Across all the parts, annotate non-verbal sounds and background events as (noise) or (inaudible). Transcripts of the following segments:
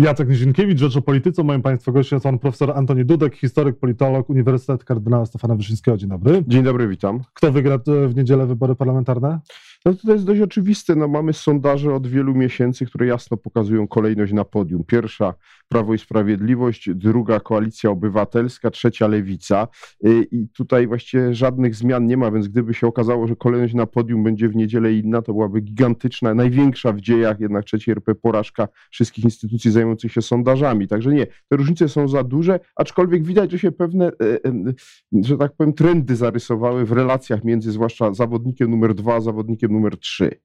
Jacek Nizinkiewicz, Rzecz o Polityce. Moim Państwa gościem jest pan profesor Antoni Dudek, historyk, politolog, Uniwersytet Kardynała Stefana Wyszyńskiego. Dzień dobry. Dzień dobry, witam. Kto wygra e, w niedzielę wybory parlamentarne? No to jest dość oczywiste. No, mamy sondaże od wielu miesięcy, które jasno pokazują kolejność na podium. Pierwsza Prawo i Sprawiedliwość, druga Koalicja Obywatelska, trzecia Lewica. Y, I tutaj właściwie żadnych zmian nie ma, więc gdyby się okazało, że kolejność na podium będzie w niedzielę inna, to byłaby gigantyczna, największa w dziejach jednak trzeciej RP porażka wszystkich instytucji zajmujących się sondażami. Także nie, te różnice są za duże, aczkolwiek widać, że się pewne, e, e, że tak powiem, trendy zarysowały w relacjach między zwłaszcza zawodnikiem numer dwa zawodnikiem numer trzy.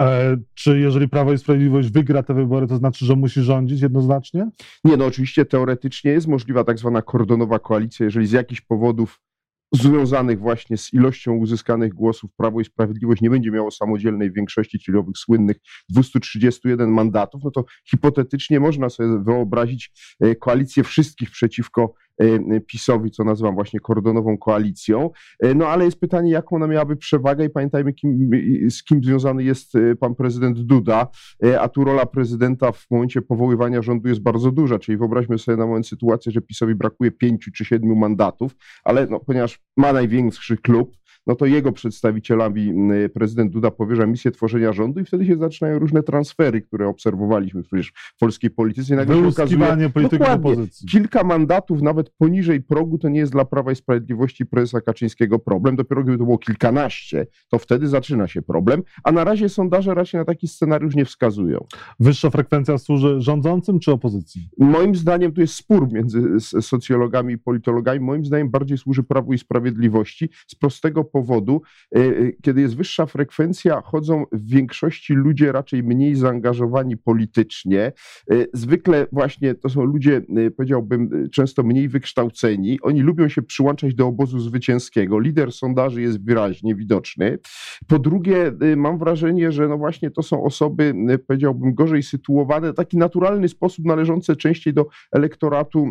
E, czy jeżeli Prawo i Sprawiedliwość wygra te wybory, to znaczy, że musi rządzić jednoznacznie? Nie, no oczywiście teoretycznie jest możliwa tak zwana kordonowa koalicja, jeżeli z jakichś powodów związanych właśnie z ilością uzyskanych głosów Prawo i Sprawiedliwość nie będzie miało samodzielnej większości, czyli owych słynnych 231 mandatów, no to hipotetycznie można sobie wyobrazić e, koalicję wszystkich przeciwko PiSowi, co nazywam właśnie kordonową koalicją. E, no ale jest pytanie, jaką ona miałaby przewagę i pamiętajmy, kim, z kim związany jest pan prezydent Duda, a tu rola prezydenta w momencie powoływania rządu jest bardzo duża, czyli wyobraźmy sobie na moment sytuację, że PiSowi brakuje pięciu czy siedmiu mandatów, ale no, ponieważ ma największy klub, no to jego przedstawicielami prezydent Duda powierza misję tworzenia rządu i wtedy się zaczynają różne transfery, które obserwowaliśmy przecież w polskiej polityce. Nagle się okazuje, opozycji. kilka mandatów nawet poniżej progu to nie jest dla Prawa i Sprawiedliwości prezesa Kaczyńskiego problem. Dopiero gdyby to było kilkanaście, to wtedy zaczyna się problem, a na razie sondaże raczej na taki scenariusz nie wskazują. Wyższa frekwencja służy rządzącym czy opozycji? Moim zdaniem tu jest spór między socjologami i politologami. Moim zdaniem bardziej służy Prawu i Sprawiedliwości z prostego powodu, powodu, e, e, kiedy jest wyższa frekwencja, chodzą w większości ludzie raczej mniej zaangażowani politycznie. E, zwykle właśnie to są ludzie, powiedziałbym, często mniej wykształceni. Oni lubią się przyłączać do obozu zwycięskiego. Lider sondaży jest wyraźnie widoczny. Po drugie, mam wrażenie, że no właśnie to są osoby, powiedziałbym, gorzej sytuowane, taki naturalny sposób należące częściej do elektoratu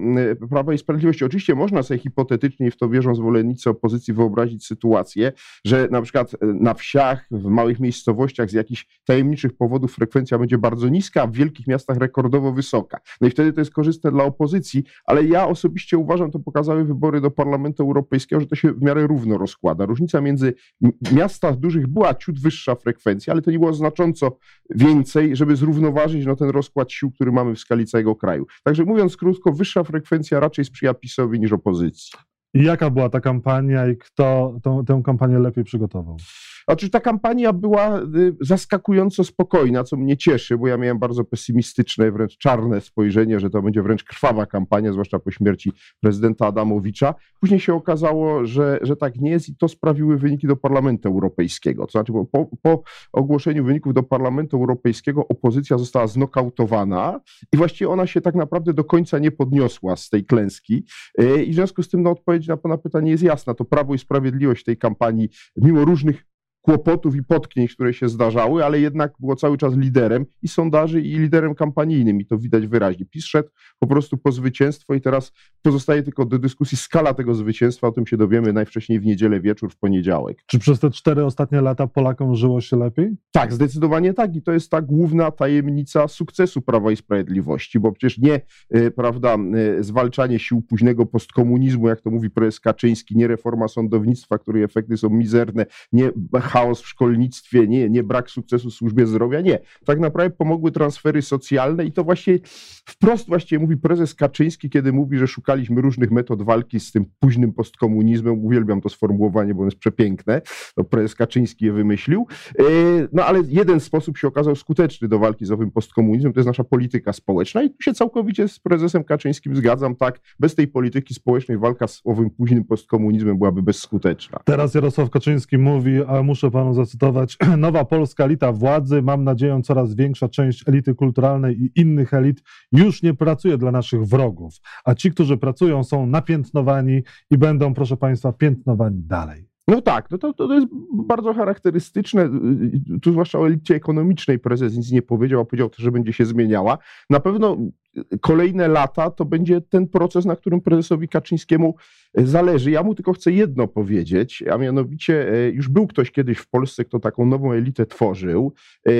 Prawa i Sprawiedliwości. Oczywiście można sobie hipotetycznie, w to wierzą zwolennicy opozycji, wyobrazić sytuację, że na przykład e, na wsiach, w małych miejscowościach z jakichś tajemniczych powodów frekwencja będzie bardzo niska, a w wielkich miastach rekordowo wysoka. No i wtedy to jest korzystne dla opozycji, ale ja osobiście uważam, to pokazały wybory do Parlamentu Europejskiego, że to się w miarę równo rozkłada. Różnica między miastach dużych była ciut wyższa frekwencja, ale to nie było znacząco więcej, żeby zrównoważyć no, ten rozkład sił, który mamy w skali całego kraju. Także mówiąc krótko, wyższa frekwencja raczej sprzyja PiSowi niż opozycji. Jaka była ta kampania i kto tą, tę kampanię lepiej przygotował? Znaczy ta kampania była y, zaskakująco spokojna, co mnie cieszy, bo ja miałem bardzo pesymistyczne, wręcz czarne spojrzenie, że to będzie wręcz krwawa kampania, zwłaszcza po śmierci prezydenta Adamowicza. Później się okazało, że, że tak nie jest i to sprawiły wyniki do Parlamentu Europejskiego. To znaczy po, po ogłoszeniu wyników do Parlamentu Europejskiego opozycja została znokautowana i właściwie ona się tak naprawdę do końca nie podniosła z tej klęski y, i w związku z tym no, odpowiedź na pana pytanie jest jasna. To Prawo i Sprawiedliwość w tej kampanii, mimo różnych kłopotów i potknięć, które się zdarzały, ale jednak było cały czas liderem i sondaży, i liderem kampanijnym i to widać wyraźnie. PiS szedł po prostu po zwycięstwo i teraz pozostaje tylko do dyskusji skala tego zwycięstwa, o tym się dowiemy najwcześniej w niedzielę wieczór, w poniedziałek. Czy przez te cztery ostatnie lata Polakom żyło się lepiej? Tak, zdecydowanie tak i to jest ta główna tajemnica sukcesu Prawa i Sprawiedliwości, bo przecież nie, y, prawda, y, zwalczanie sił późnego postkomunizmu, jak to mówi prezes Kaczyński, nie reforma sądownictwa, której efekty są mizerne, nie chaos w szkolnictwie, nie, nie brak sukcesu w służbie zdrowia, nie. Tak naprawdę pomogły transfery socjalne i to właśnie wprost właściwie mówi prezes Kaczyński, kiedy mówi, że szukaliśmy różnych metod walki z tym późnym postkomunizmem. Uwielbiam to sformułowanie, bo ono jest przepiękne. Prezes Kaczyński je wymyślił. E, no ale jeden sposób się okazał skuteczny do walki z owym postkomunizmem, to jest nasza polityka społeczna i tu się całkowicie z prezesem Kaczyńskim zgadzam, tak, bez tej polityki społecznej walka z owym późnym postkomunizmem byłaby bezskuteczna. Teraz Jarosław Kaczyński mówi, a muszę muszę panu zacytować, (clears throat) nowa polska elita władzy, mam nadzieję coraz większa część elity kulturalnej i innych elit już nie pracuje dla naszych wrogów, a ci, którzy pracują są napiętnowani i będą, proszę państwa, piętnowani dalej. No tak, no to, to jest bardzo charakterystyczne. Tu zwłaszcza o elicie ekonomicznej prezes nic nie powiedział, a powiedział, że będzie się zmieniała. Na pewno kolejne lata to będzie ten proces, na którym prezesowi Kaczyńskiemu zależy. Ja mu tylko chcę jedno powiedzieć, a mianowicie e, już był ktoś kiedyś w Polsce, kto taką nową elitę tworzył e, e,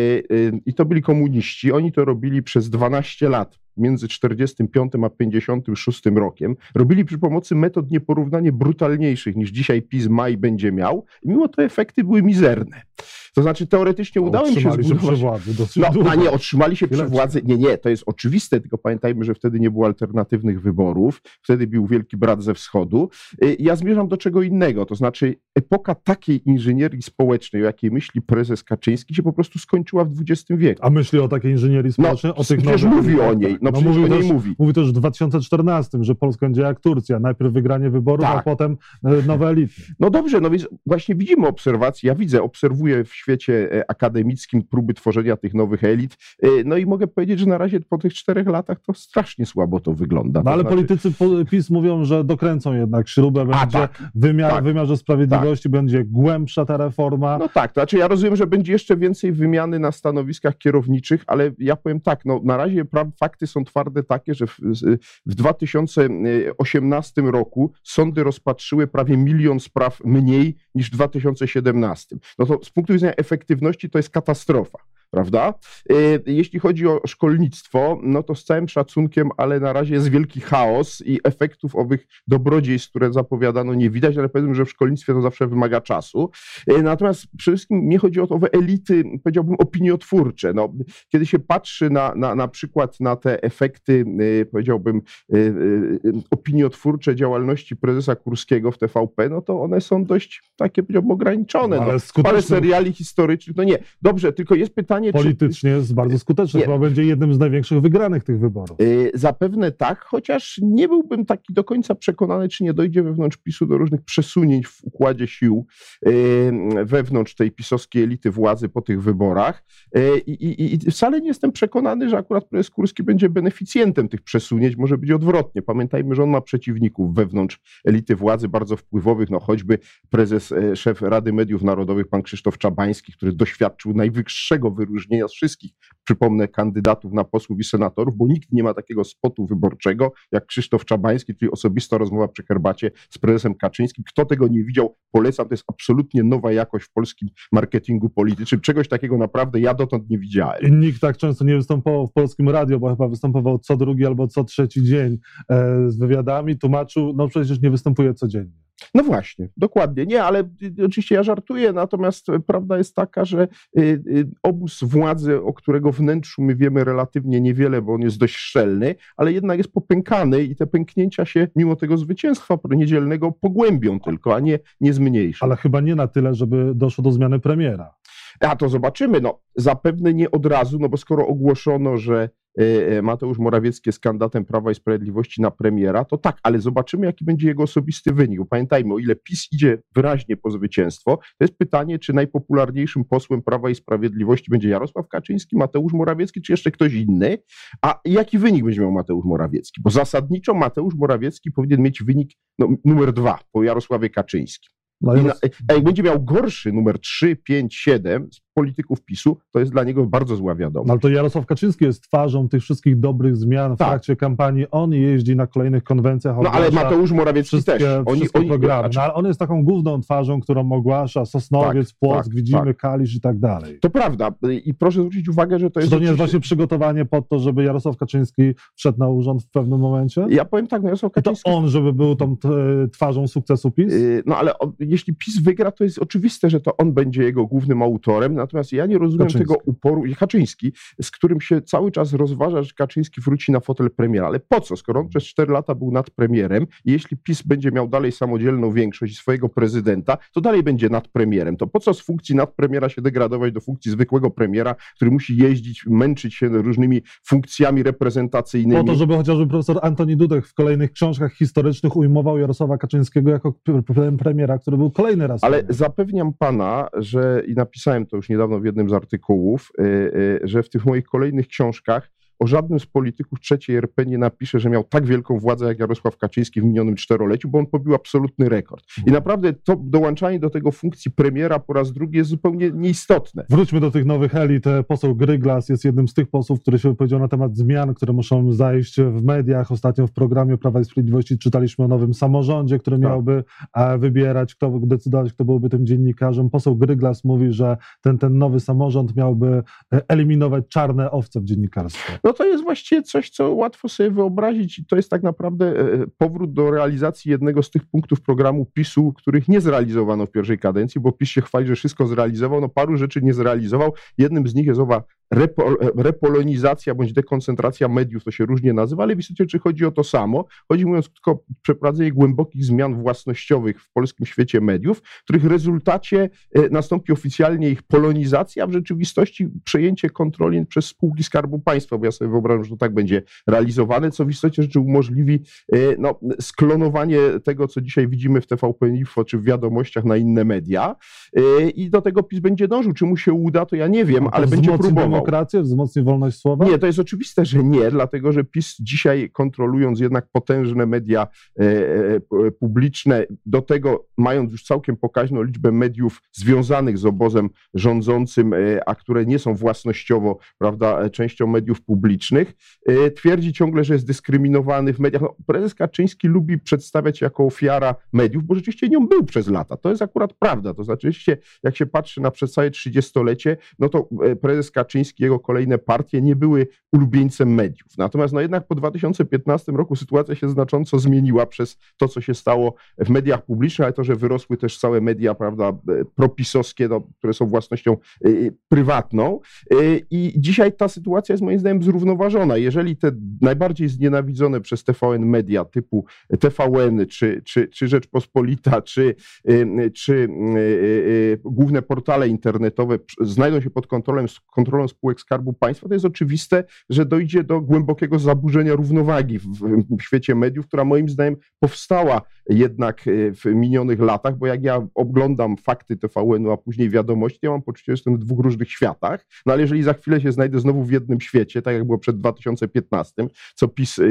i to byli komuniści. Oni to robili przez 12 lat między 45 a 56 rokiem, robili przy pomocy metod nieporównanie brutalniejszych niż dzisiaj PiS ma i będzie miał, mimo to efekty były mizerne. To znaczy teoretycznie udało im się zbudować... przy władzy dosyć No, długo. a nie, otrzymali się przy Chwileczkę. władzy. Nie, nie, to jest oczywiste, tylko pamiętajmy, że wtedy nie było alternatywnych wyborów, wtedy był wielki brat ze wschodu. Y, Ja zmierzam do czego innego, to znaczy epoka takiej inżynierii społecznej, o jakiej myśli prezes Kaczyński, się po prostu skończyła w XX wieku. A myśli o takiej inżynierii społecznej, o tych przecież nowych... mówi o niej, no, przecież mówił o niej też, mówi. Mówi też w 2014, że Polska będzie jak Turcja. Najpierw wygranie wyborów, Tak. a potem e, nowe elity. No dobrze, no więc właśnie widzimy obserwacje, ja widzę, obserwuję w świecie e, akademickim próby tworzenia tych nowych elit, e, no i mogę powiedzieć, że na razie po tych czterech latach to strasznie słabo to wygląda. No To ale znaczy- politycy po- PiS mówią, że dokręcą jednak śrubę, A, będzie tak, wymiar, tak. wymiarze sprawiedliwości, będzie głębsza ta reforma. No tak, to znaczy ja rozumiem, że będzie jeszcze więcej wymiany na stanowiskach kierowniczych, ale ja powiem tak, no na razie fakty są twarde takie, że w, w 2018 roku sądy rozpatrzyły prawie milion spraw mniej niż w 2017. No to z punktu widzenia efektywności to jest katastrofa. Prawda? Y, Jeśli chodzi o szkolnictwo, no to z całym szacunkiem, ale na razie jest wielki chaos i efektów owych dobrodziejstw, które zapowiadano, nie widać, ale powiedzmy, że w szkolnictwie to zawsze wymaga czasu. Y, Natomiast przede wszystkim nie chodzi o to owe elity, powiedziałbym, opiniotwórcze. No, kiedy się patrzy na, na, na przykład na te efekty, y, powiedziałbym, opiniotwórcze działalności prezesa Kurskiego w TVP, no to one są dość takie, powiedziałbym, ograniczone. Ale no. Parę seriali historycznych, no nie. Dobrze, tylko jest pytanie, czy... politycznie jest bardzo skuteczny. Chyba będzie jednym z największych wygranych tych wyborów. Y, Zapewne tak, chociaż nie byłbym taki do końca przekonany, czy nie dojdzie wewnątrz PiSu do różnych przesunięć w układzie sił y, wewnątrz tej pisowskiej elity władzy po tych wyborach. Y, I, wcale nie jestem przekonany, że akurat prezes Kurski będzie beneficjentem tych przesunięć. Może być odwrotnie. Pamiętajmy, że on ma przeciwników wewnątrz elity władzy bardzo wpływowych, no choćby prezes, e, szef Rady Mediów Narodowych, pan Krzysztof Czabański, który doświadczył najwyższego wyróżnienia z wszystkich przypomnę, kandydatów na posłów i senatorów, bo nikt nie ma takiego spotu wyborczego jak Krzysztof Czabański, czyli osobista rozmowa przy herbacie z prezesem Kaczyńskim. Kto tego nie widział, polecam, to jest absolutnie nowa jakość w polskim marketingu politycznym. Czegoś takiego naprawdę ja dotąd nie widziałem. Nikt tak często nie występował w polskim radio, bo chyba występował co drugi albo co trzeci dzień e, z wywiadami, tłumaczył, no przecież nie występuje codziennie. No właśnie, dokładnie. Nie, ale y, oczywiście ja żartuję, natomiast y, prawda jest taka, że y, y, obóz władzy, o którego wnętrzu my wiemy relatywnie niewiele, bo on jest dość szczelny, ale jednak jest popękany i te pęknięcia się mimo tego zwycięstwa niedzielnego pogłębią tylko, a nie, nie zmniejszą. Ale chyba nie na tyle, żeby doszło do zmiany premiera. A to zobaczymy. No, zapewne nie od razu, no bo skoro ogłoszono, że e, Mateusz Morawiecki jest kandydatem Prawa i Sprawiedliwości na premiera, to tak, ale zobaczymy, jaki będzie jego osobisty wynik. Pamiętajmy, o ile PiS idzie wyraźnie po zwycięstwo, to jest pytanie, czy najpopularniejszym posłem Prawa i Sprawiedliwości będzie Jarosław Kaczyński, Mateusz Morawiecki, czy jeszcze ktoś inny. A jaki wynik będzie miał Mateusz Morawiecki? Bo zasadniczo Mateusz Morawiecki powinien mieć wynik no, numer dwa po Jarosławie Kaczyńskim. No I na, a jak będzie miał gorszy numer 3, 5, 7 z polityków PiSu, to jest dla niego bardzo zła No, wiadomość. ale to Jarosław Kaczyński jest twarzą tych wszystkich dobrych zmian w Tak. trakcie kampanii. On jeździ na kolejnych konwencjach. No ale Mateusz Morawiecki wszystkie, też. Oni, wszystkie oni, programy. znaczy, No, ale on jest taką główną twarzą, którą ogłasza Sosnowiec, Tak, Płock, tak, widzimy tak. Kalisz i tak dalej. to prawda. I proszę zwrócić uwagę, że to Czy jest. to nie jest oczywiście- właśnie przygotowanie pod to, żeby Jarosław Kaczyński wszedł na urząd w pewnym momencie? Ja powiem tak, no Jarosław I to Kaczyński. on, żeby był tą twarzą sukcesu PiS? Yy, No ale jeśli PiS wygra, to jest oczywiste, że to on będzie jego głównym autorem. Natomiast ja nie rozumiem Kaczyński. tego uporu. i Kaczyński, z którym się cały czas rozważa, że Kaczyński wróci na fotel premiera. Ale po co, skoro on przez 4 lata był nad premierem i jeśli PiS będzie miał dalej samodzielną większość swojego prezydenta, to dalej będzie nad premierem. To po co z funkcji nadpremiera się degradować do funkcji zwykłego premiera, który musi jeździć, męczyć się różnymi funkcjami reprezentacyjnymi? Po to, żeby chociażby profesor Antoni Dudek w kolejnych książkach historycznych ujmował Jarosława Kaczyńskiego jako premiera, który był kolejny raz. Ale premierem. zapewniam pana, że i napisałem to już niedawno w jednym z artykułów, y, y, że w tych moich kolejnych książkach o żadnym z polityków trzeciej RP nie napiszę, że miał tak wielką władzę jak Jarosław Kaczyński w minionym czteroleciu, bo on pobił absolutny rekord. I naprawdę to dołączanie do tego funkcji premiera po raz drugi jest zupełnie nieistotne. Wróćmy do tych nowych elit. Poseł Gryglas jest jednym z tych posłów, który się wypowiedział na temat zmian, które muszą zajść w mediach. Ostatnio w programie Prawa i Sprawiedliwości czytaliśmy o nowym samorządzie, który Tak. miałby e, wybierać, kto decydować, kto byłby tym dziennikarzem. Poseł Gryglas mówi, że ten, ten nowy samorząd miałby e, eliminować czarne owce w dziennikarstwie. No to jest właściwie coś, co łatwo sobie wyobrazić i to jest tak naprawdę powrót do realizacji jednego z tych punktów programu PiSu, których nie zrealizowano w pierwszej kadencji, bo PiS się chwali, że wszystko zrealizował, no paru rzeczy nie zrealizował. Jednym z nich jest owa repo, repolonizacja bądź dekoncentracja mediów, to się różnie nazywa, ale w istocie czy chodzi o to samo? Chodzi mówiąc tylko o przeprowadzenie głębokich zmian własnościowych w polskim świecie mediów, w których rezultacie e, nastąpi oficjalnie ich polonizacja, a w rzeczywistości przejęcie kontroli przez spółki Skarbu Państwa, bo ja sobie wyobrażam, że to tak będzie realizowane, co w istocie rzeczy umożliwi e, no, sklonowanie tego, co dzisiaj widzimy w TVP Info czy w wiadomościach na inne media e, i do tego PiS będzie dążył. Czy mu się uda, to ja nie wiem, no, ale będzie próbował demokrację, wzmocni wolność słowa? Nie, to jest oczywiste, że nie, dlatego że PiS dzisiaj kontrolując jednak potężne media e, e, publiczne, do tego mając już całkiem pokaźną liczbę mediów związanych z obozem rządzącym, e, a które nie są własnościowo, prawda, częścią mediów publicznych, twierdzi ciągle, że jest dyskryminowany w mediach. No, prezes Kaczyński lubi przedstawiać jako ofiara mediów, bo rzeczywiście nią był przez lata. To jest akurat prawda. To znaczy, jak się patrzy na przez całe 30-lecie, no to prezes Kaczyński Kaczyński, jego kolejne partie nie były ulubieńcem mediów. Natomiast no jednak po 2015 roku sytuacja się znacząco zmieniła przez to, co się stało w mediach publicznych, ale to, że wyrosły też całe media, prawda, propisowskie, no, które są własnością y prywatną. Y, I dzisiaj ta sytuacja jest moim zdaniem zrównoważona. Jeżeli te najbardziej znienawidzone przez TVN media typu TVN, czy, czy, czy Rzeczpospolita, czy, czy główne portale internetowe znajdą się pod kontrolą, kontrolą spółek Skarbu Państwa, to jest oczywiste, że dojdzie do głębokiego zaburzenia równowagi w, świecie mediów, która moim zdaniem powstała jednak e, w minionych latach, bo jak ja oglądam fakty TVN-u, a później wiadomości, ja mam poczucie, że jestem w dwóch różnych światach, no ale jeżeli za chwilę się znajdę znowu w jednym świecie, tak jak było przed 2015, co PiS e,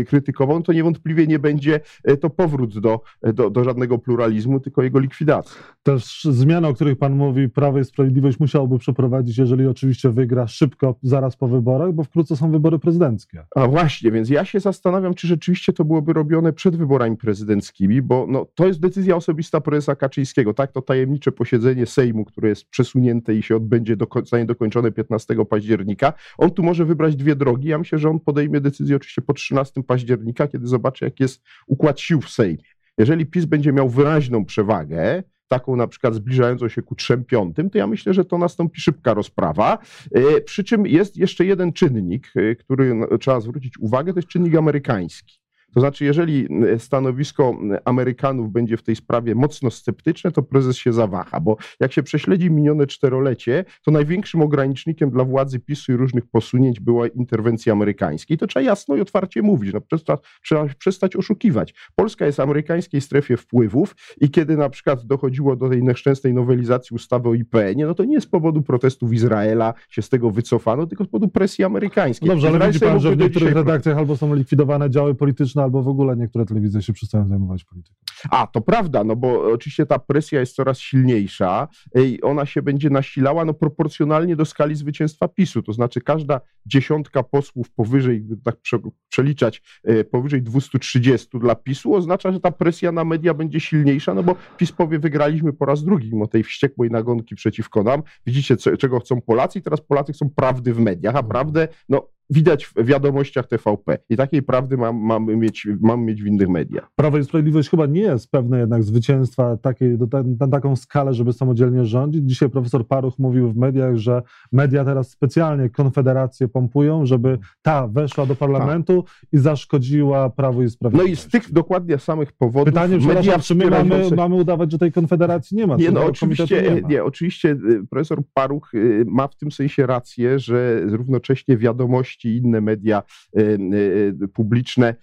e, krytykował, to niewątpliwie nie będzie to powrót do, do, do żadnego pluralizmu, tylko jego likwidacja. Też zmiany, o których Pan mówi, Prawo i Sprawiedliwość musiałoby przeprowadzić, jeżeli oczywiście wygra szybko, zaraz po wyborach, bo wkrótce są wybory prezydenckie. A właśnie, więc ja się zastanawiam, czy rzeczywiście to byłoby robione przed wyborami prezydenckimi, bo no, to jest decyzja osobista prezesa Kaczyńskiego. Tak, to tajemnicze posiedzenie Sejmu, które jest przesunięte i się odbędzie, do, zostanie dokończone 15 października. On tu może wybrać dwie drogi. Ja myślę, że on podejmie decyzję oczywiście po 13 października, kiedy zobaczy, jak jest układ sił w Sejmie. Jeżeli PiS będzie miał wyraźną przewagę, taką na przykład zbliżającą się ku trzem piątym, to ja myślę, że to nastąpi szybka rozprawa. E, przy czym jest jeszcze jeden czynnik, e, który no, trzeba zwrócić uwagę, to jest czynnik amerykański. To znaczy, jeżeli e, stanowisko Amerykanów będzie w tej sprawie mocno sceptyczne, to prezes się zawaha, bo jak się prześledzi minione czterolecie, to największym ogranicznikiem dla władzy PiSu i różnych posunięć była interwencja amerykańska. I to trzeba jasno i otwarcie mówić. No, przesta trzeba przestać oszukiwać. Polska jest w amerykańskiej strefie wpływów i kiedy na przykład dochodziło do tej nieszczęsnej nowelizacji ustawy o IPN-ie, no to nie z powodu protestów Izraela się z tego wycofano, tylko z powodu presji amerykańskiej. Dobrze, ale widzi pan, że w niektórych redakcjach albo są likwidowane działy polityczne, albo w ogóle niektóre telewizje się przestają zajmować polityką. A, to prawda, no bo oczywiście ta presja jest coraz silniejsza i ona się będzie nasilała no, proporcjonalnie do skali zwycięstwa PiSu. To znaczy każda dziesiątka posłów powyżej, tak przeliczać, e, powyżej 230 dla PiSu oznacza, że ta presja na media będzie silniejsza, no bo PiS powie, wygraliśmy po raz drugi, mimo tej wściekłej nagonki przeciwko nam. Widzicie, co, czego chcą Polacy i teraz Polacy chcą prawdy w mediach, a mhm. prawdę, no widać w wiadomościach TVP. I takiej prawdy mam, mamy, mieć, mamy mieć w innych mediach. Prawo i Sprawiedliwość chyba nie jest pewne jednak zwycięstwa takiej, na taką skalę, żeby samodzielnie rządzić. Dzisiaj profesor Paruch mówił w mediach, że media teraz specjalnie Konfederację pompują, żeby ta weszła do parlamentu tak. i zaszkodziła Prawo i Sprawiedliwość. No i z tych dokładnie samych powodów... Pytanie, media czy my mamy, mamy udawać, że tej Konfederacji nie ma? Nie, no oczywiście, nie, nie, oczywiście y, profesor Paruch y, ma w tym sensie rację, że równocześnie wiadomości i inne media y, y, y, publiczne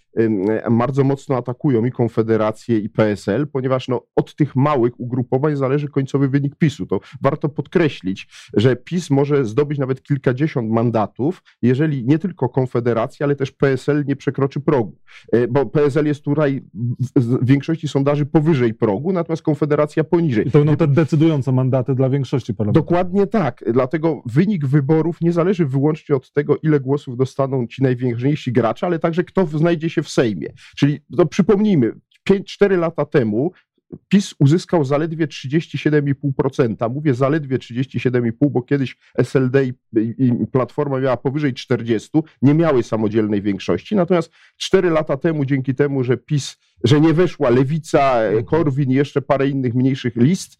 bardzo mocno atakują i Konfederację, i PSL, ponieważ no, od tych małych ugrupowań zależy końcowy wynik PiSu. To warto podkreślić, że PiS może zdobyć nawet kilkadziesiąt mandatów, jeżeli nie tylko Konfederacja, ale też PSL nie przekroczy progu. Bo PSL jest tutaj w większości sondaży powyżej progu, natomiast Konfederacja poniżej. I to będą te decydujące mandaty dla większości parlamentarnej. Dokładnie tak. Dlatego wynik wyborów nie zależy wyłącznie od tego, ile głosów głosów dostaną ci najważniejsi gracze, ale także kto znajdzie się w Sejmie. Czyli to przypomnijmy, 5-4 lata temu PiS uzyskał zaledwie 37,5%. Mówię zaledwie 37,5%, bo kiedyś SLD i, i Platforma miała powyżej 40, nie miały samodzielnej większości. Natomiast 4 lata temu, dzięki temu, że PiS że nie weszła Lewica, mhm. Korwin i jeszcze parę innych mniejszych list.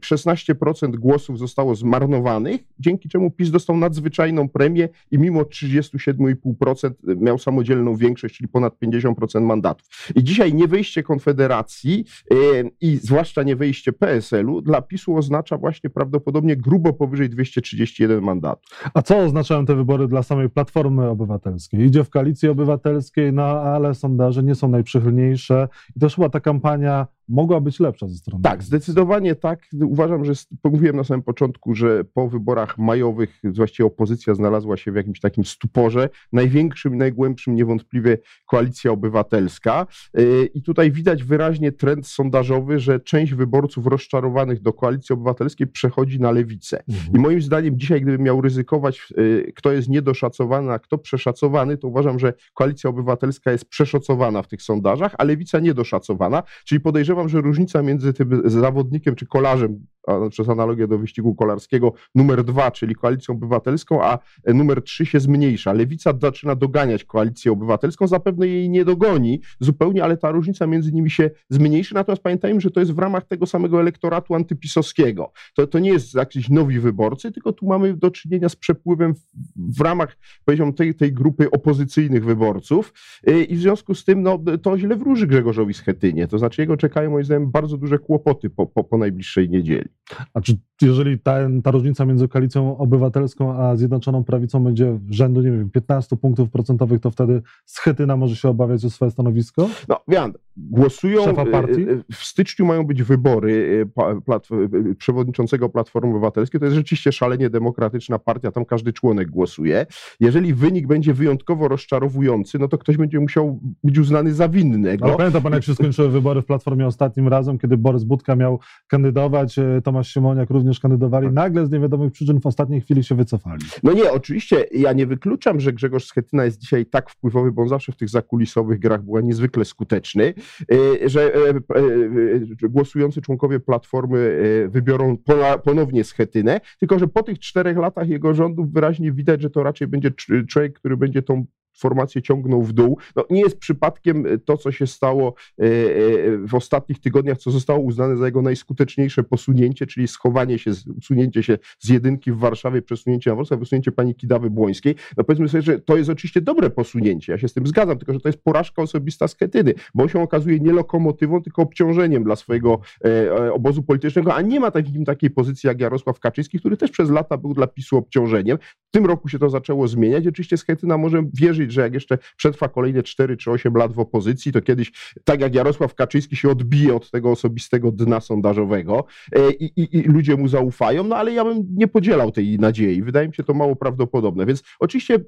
16% y, głosów zostało zmarnowanych, dzięki czemu PiS dostał nadzwyczajną premię i mimo 37,5% miał samodzielną większość, czyli ponad 50% mandatów. I dzisiaj nie wyjście Konfederacji y, i zwłaszcza nie wyjście PSL-u dla PiSu oznacza właśnie prawdopodobnie grubo powyżej 231 mandatów. A co oznaczają te wybory dla samej Platformy Obywatelskiej? Idzie w koalicji obywatelskiej, no ale sondaże nie są najprzychylniejsze i też chyba ta kampania mogła być lepsza ze strony. Tak, zdecydowanie tak. Uważam, że mówiłem na samym początku, że po wyborach majowych właściwie opozycja znalazła się w jakimś takim stuporze. Największym, najgłębszym niewątpliwie koalicja obywatelska. Y, I tutaj widać wyraźnie trend sondażowy, że część wyborców rozczarowanych do koalicji obywatelskiej przechodzi na lewicę. Mhm. I moim zdaniem dzisiaj, gdybym miał ryzykować, y, kto jest niedoszacowany, a kto przeszacowany, to uważam, że koalicja obywatelska jest przeszacowana w tych sondażach, a lewica niedoszacowana. Czyli podejrzewam, podejrzewam, że różnica między tym zawodnikiem czy kolarzem, przez analogię do wyścigu kolarskiego, numer dwa, czyli koalicją obywatelską, a numer trzy się zmniejsza. Lewica zaczyna doganiać koalicję obywatelską, zapewne jej nie dogoni zupełnie, ale ta różnica między nimi się zmniejszy. Natomiast pamiętajmy, że to jest w ramach tego samego elektoratu antypisowskiego. To, to nie jest jakiś nowi wyborcy, tylko tu mamy do czynienia z przepływem w, w ramach, powiedziałbym, tej, tej grupy opozycyjnych wyborców. Y, I w związku z tym no, to źle wróży Grzegorzowi Schetynie. To znaczy jego czekają moim zdaniem bardzo duże kłopoty po, po, po najbliższej niedzieli. A czy jeżeli ta, ta różnica między koalicją obywatelską a Zjednoczoną Prawicą będzie rzędu, nie wiem, 15 punktów procentowych, to wtedy Schetyna może się obawiać o swoje stanowisko? No, Jan, głosują, partii? E, e, w styczniu mają być wybory e, przewodniczącego Platformy Obywatelskiej. To jest rzeczywiście szalenie demokratyczna partia, tam każdy członek głosuje. Jeżeli wynik będzie wyjątkowo rozczarowujący, no to ktoś będzie musiał być uznany za winnego. Ale pamięta pan, jak się skończyły wybory w Platformie ostatnim razem, kiedy Borys Budka miał kandydować, Tomasz Siemoniak również kandydowali, tak. nagle z niewiadomych przyczyn w ostatniej chwili się wycofali. No nie, oczywiście ja nie wykluczam, że Grzegorz Schetyna jest dzisiaj tak wpływowy, bo on zawsze w tych zakulisowych grach był niezwykle skuteczny, y, że e, e, głosujący członkowie Platformy e, wybiorą ponownie Schetynę, tylko że po tych czterech latach jego rządów wyraźnie widać, że to raczej będzie człowiek, który będzie tą formację ciągnął w dół. No, nie jest przypadkiem e, to, co się stało e, e, w ostatnich tygodniach, co zostało uznane za jego najskuteczniejsze posunięcie, czyli schowanie się, usunięcie się z jedynki w Warszawie, przesunięcie na Wrocław, wysunięcie pani Kidawy Błońskiej. No powiedzmy sobie, że to jest oczywiście dobre posunięcie, ja się z tym zgadzam, tylko że to jest porażka osobista Sketyny, bo on się okazuje nie lokomotywą, tylko obciążeniem dla swojego obozu politycznego, a nie ma takiej, takiej pozycji jak Jarosław Kaczyński, który też przez lata był dla PiSu obciążeniem. W tym roku się to zaczęło zmieniać. Oczywiście Schetyna może wierzyć że jak jeszcze przetrwa kolejne 4 czy 8 lat w opozycji, to kiedyś, tak jak Jarosław Kaczyński się odbije od tego osobistego dna sondażowego e, i, i, i ludzie mu zaufają, no ale ja bym nie podzielał tej nadziei. Wydaje mi się to mało prawdopodobne. Więc oczywiście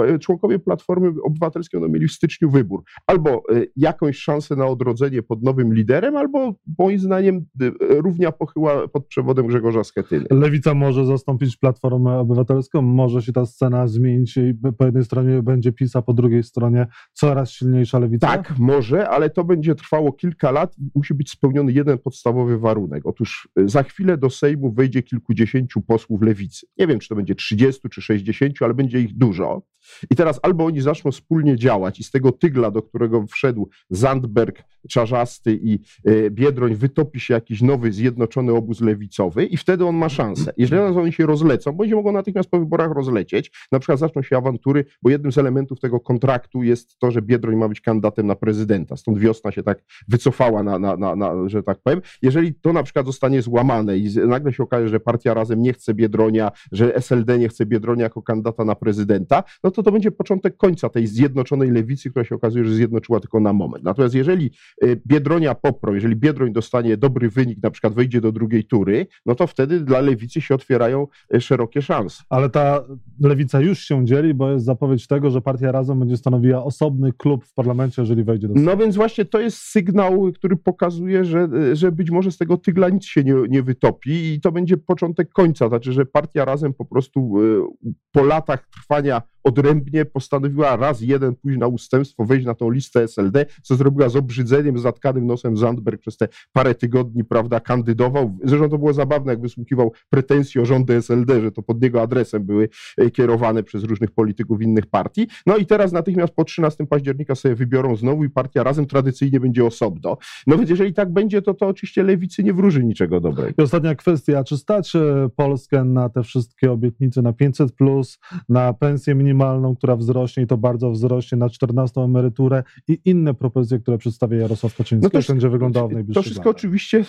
e, członkowie Platformy Obywatelskiej będą mieli w styczniu wybór. Albo e, jakąś szansę na odrodzenie pod nowym liderem, albo moim zdaniem równia pochyła pod przewodem Grzegorza Schetyny. Lewica może zastąpić Platformę Obywatelską, może się ta scena zmienić i po jednej stronie będzie PiS, a po drugiej stronie coraz silniejsza lewica? Tak, może, ale to będzie trwało kilka lat i musi być spełniony jeden podstawowy warunek. Otóż y, za chwilę do Sejmu wejdzie kilkudziesięciu posłów lewicy. Nie wiem, czy to będzie 30 czy 60, ale będzie ich dużo. I teraz albo oni zaczną wspólnie działać i z tego tygla, do którego wszedł Zandberg, Czarzasty i y, Biedroń, wytopi się jakiś nowy, zjednoczony obóz lewicowy i wtedy on ma szansę. Jeżeli oni się rozlecą, bo się mogą natychmiast po wyborach rozlecieć, na przykład zaczną się awantury, bo jednym z elementów tego kontraktu jest to, że Biedroń ma być kandydatem na prezydenta. Stąd wiosna się tak wycofała, na, na, na, na że tak powiem. Jeżeli to na przykład zostanie złamane i nagle się okaże, że partia razem nie chce Biedronia, że SLD nie chce Biedronia jako kandydata na prezydenta, no to to będzie początek końca tej zjednoczonej lewicy, która się okazuje, że zjednoczyła tylko na moment. Natomiast jeżeli y, Biedronia poprą, jeżeli Biedroń dostanie dobry wynik, na przykład wejdzie do drugiej tury, no to wtedy dla lewicy się otwierają y, szerokie szanse. Ale ta lewica już się dzieli, bo jest zapowiedź tego, że partia Razem będzie stanowiła osobny klub w parlamencie, jeżeli wejdzie do Sejmu. No więc właśnie to jest sygnał, który pokazuje, że, że być może z tego tygla nic się nie, nie wytopi i to będzie początek końca. Znaczy, że partia Razem po prostu y, po latach trwania odrębnie postanowiła raz jeden pójść na ustępstwo, wejść na tą listę SLD, co zrobiła z obrzydzeniem, zatkanym nosem Zandberg przez te parę tygodni, prawda, kandydował. Zresztą to było zabawne, jak wysłuchiwał pretensji o rządy SLD, że to pod niego adresem były e, kierowane przez różnych polityków innych partii. No i teraz natychmiast po 13 października sobie wybiorą znowu i partia razem tradycyjnie będzie osobno. No więc jeżeli tak będzie, to to oczywiście lewicy nie wróży niczego dobrego. I ostatnia kwestia, czy stać e, Polskę na te wszystkie obietnice, na 500+, plus, na pensję minimalną, która wzrośnie i to bardzo wzrośnie, na 14 emeryturę i inne propozycje, które przedstawia Jarosław Kaczyński, no to, jak będzie wyglądało w najbliższych To wszystko latach. oczywiście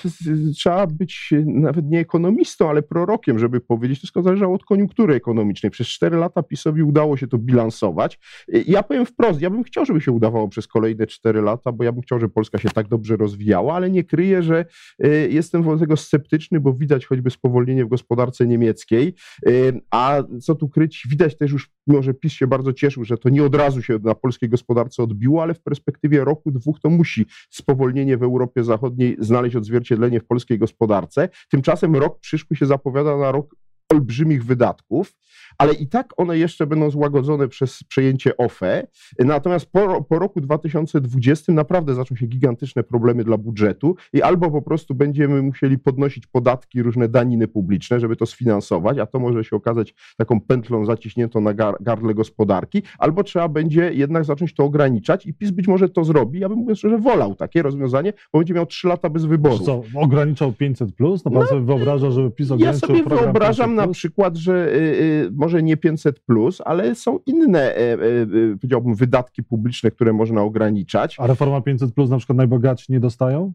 trzeba być nawet nie ekonomistą, ale prorokiem, żeby powiedzieć, to wszystko zależało od koniunktury ekonomicznej. Przez 4 lata PiSowi udało się to bilansować. Ja powiem wprost, ja bym chciał, żeby się udawało przez kolejne 4 lata, bo ja bym chciał, żeby Polska się tak dobrze rozwijała, ale nie kryję, że e, jestem wobec tego sceptyczny, bo widać choćby spowolnienie w gospodarce niemieckiej, e, a co tu kryć, widać też już, mimo że PiS się bardzo cieszył, że to nie od razu się na polskiej gospodarce odbiło, ale w perspektywie roku, dwóch to musi spowolnienie w Europie Zachodniej znaleźć odzwierciedlenie w polskiej gospodarce. Tymczasem rok przyszły się zapowiada na rok olbrzymich wydatków, ale i tak one jeszcze będą złagodzone przez przejęcie OFE. Natomiast po, po roku 2020 naprawdę zaczną się gigantyczne problemy dla budżetu i albo po prostu będziemy musieli podnosić podatki, różne daniny publiczne, żeby to sfinansować, a to może się okazać taką pętlą zaciśniętą na gar, gardle gospodarki, albo trzeba będzie jednak zacząć to ograniczać i PiS być może to zrobi. Ja bym mówiąc szczerze wolał takie rozwiązanie, bo będzie miał trzy lata bez wyboru. Co, ograniczał 500+? Plus? No pan no, sobie wyobraża, żeby PiS ograniczył Ja sobie wyobrażam na przykład, że y, y, może nie 500, plus, ale są inne, e, e, e, powiedziałbym, wydatki publiczne, które można ograniczać. A reforma 500, plus na przykład najbogatsi nie dostają?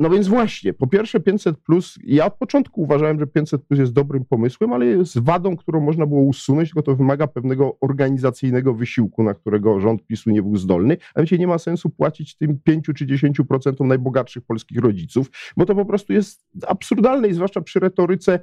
No więc właśnie, po pierwsze 500, plus, ja od początku uważałem, że 500 plus jest dobrym pomysłem, ale jest wadą, którą można było usunąć, tylko to wymaga pewnego organizacyjnego wysiłku, na którego rząd PiSu nie był zdolny. A więc nie ma sensu płacić tym 5 czy 10% najbogatszych polskich rodziców, bo to po prostu jest absurdalne i zwłaszcza przy retoryce,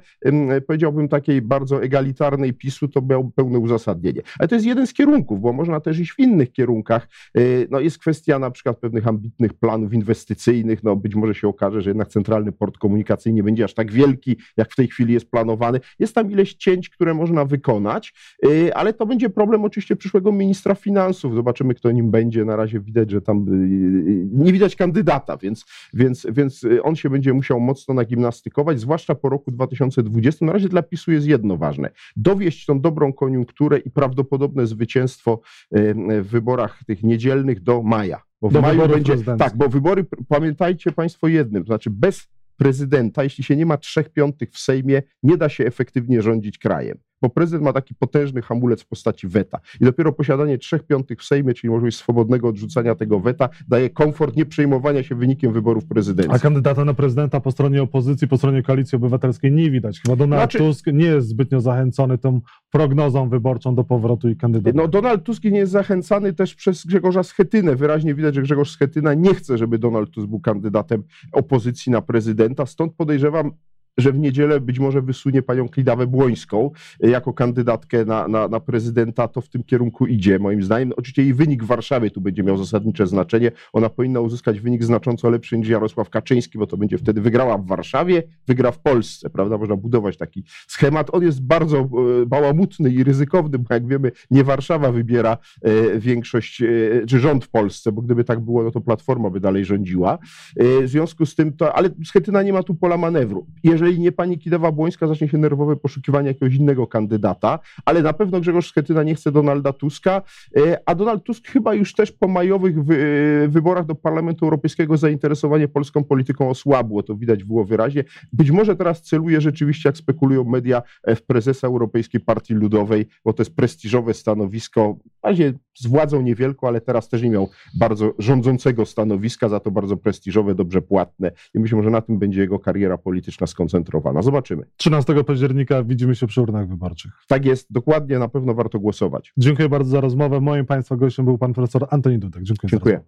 powiedziałbym, takiej bardzo egalitarnej PiSu, to miał pełne uzasadnienie. Ale to jest jeden z kierunków, bo można też iść w innych kierunkach. Y, no jest kwestia na przykład pewnych ambitnych planów inwestycyjnych, no być może się okaże, że jednak centralny port komunikacyjny nie będzie aż tak wielki, jak w tej chwili jest planowany. Jest tam ileś cięć, które można wykonać, y, ale to będzie problem oczywiście przyszłego ministra finansów. Zobaczymy, kto nim będzie. Na razie widać, że tam y, nie widać kandydata, więc, więc, więc on się będzie musiał mocno nagimnastykować, zwłaszcza po roku 2020. Na razie dla PiSu jest jedno ważne. Tą dobrą koniunkturę i prawdopodobne zwycięstwo w wyborach tych niedzielnych do maja. Bo w do maju będzie. Tak, bo wybory, pamiętajcie Państwo jednym, to znaczy bez prezydenta, jeśli się nie ma trzech piątych w Sejmie, nie da się efektywnie rządzić krajem bo prezydent ma taki potężny hamulec w postaci weta. I dopiero posiadanie trzech piątych w Sejmie, czyli możliwość swobodnego odrzucania tego weta, daje komfort nie przejmowania się wynikiem wyborów prezydenckich. A kandydata na prezydenta po stronie opozycji, po stronie koalicji obywatelskiej nie widać. Chyba Donald znaczy... Tusk nie jest zbytnio zachęcony tą prognozą wyborczą do powrotu i kandydatur. No Donald Tusk nie jest zachęcany też przez Grzegorza Schetynę. Wyraźnie widać, że Grzegorz Schetyna nie chce, żeby Donald Tusk był kandydatem opozycji na prezydenta. Stąd podejrzewam, że w niedzielę być może wysunie panią Klidawę Błońską e, jako kandydatkę na, na, na, prezydenta, to w tym kierunku idzie, moim zdaniem. Oczywiście jej wynik w Warszawie tu będzie miał zasadnicze znaczenie. Ona powinna uzyskać wynik znacząco lepszy niż Jarosław Kaczyński, bo to będzie wtedy wygrała w Warszawie, wygra w Polsce, prawda? Można budować taki schemat. On jest bardzo e, bałamutny i ryzykowny, bo jak wiemy, nie Warszawa wybiera e, większość, czy rząd w Polsce, bo gdyby tak było, no to Platforma by dalej rządziła. W związku z tym to, ale Schetyna nie ma tu pola manewru. Jeżeli jeżeli nie pani Kidawa-Błońska, zacznie się nerwowe poszukiwanie jakiegoś innego kandydata, ale na pewno Grzegorz Schetyna nie chce Donalda Tuska, e, a Donald Tusk chyba już też po majowych wy, e, wyborach do Parlamentu Europejskiego zainteresowanie polską polityką osłabło, to widać było wyraźnie. Być może teraz celuje rzeczywiście, jak spekulują media, e, w prezesa Europejskiej Partii Ludowej, bo to jest prestiżowe stanowisko, w razie z władzą niewielką, ale teraz też nie miał bardzo rządzącego stanowiska, za to bardzo prestiżowe, dobrze płatne i myślę, że na tym będzie jego kariera polityczna skoncentrowana. Zobaczymy. 13 października widzimy się przy urnach wyborczych. Tak jest, dokładnie, na pewno warto głosować. Dziękuję bardzo za rozmowę. Moim Państwa gościem był pan profesor Antoni Dudek. Dziękuję. Dziękuję.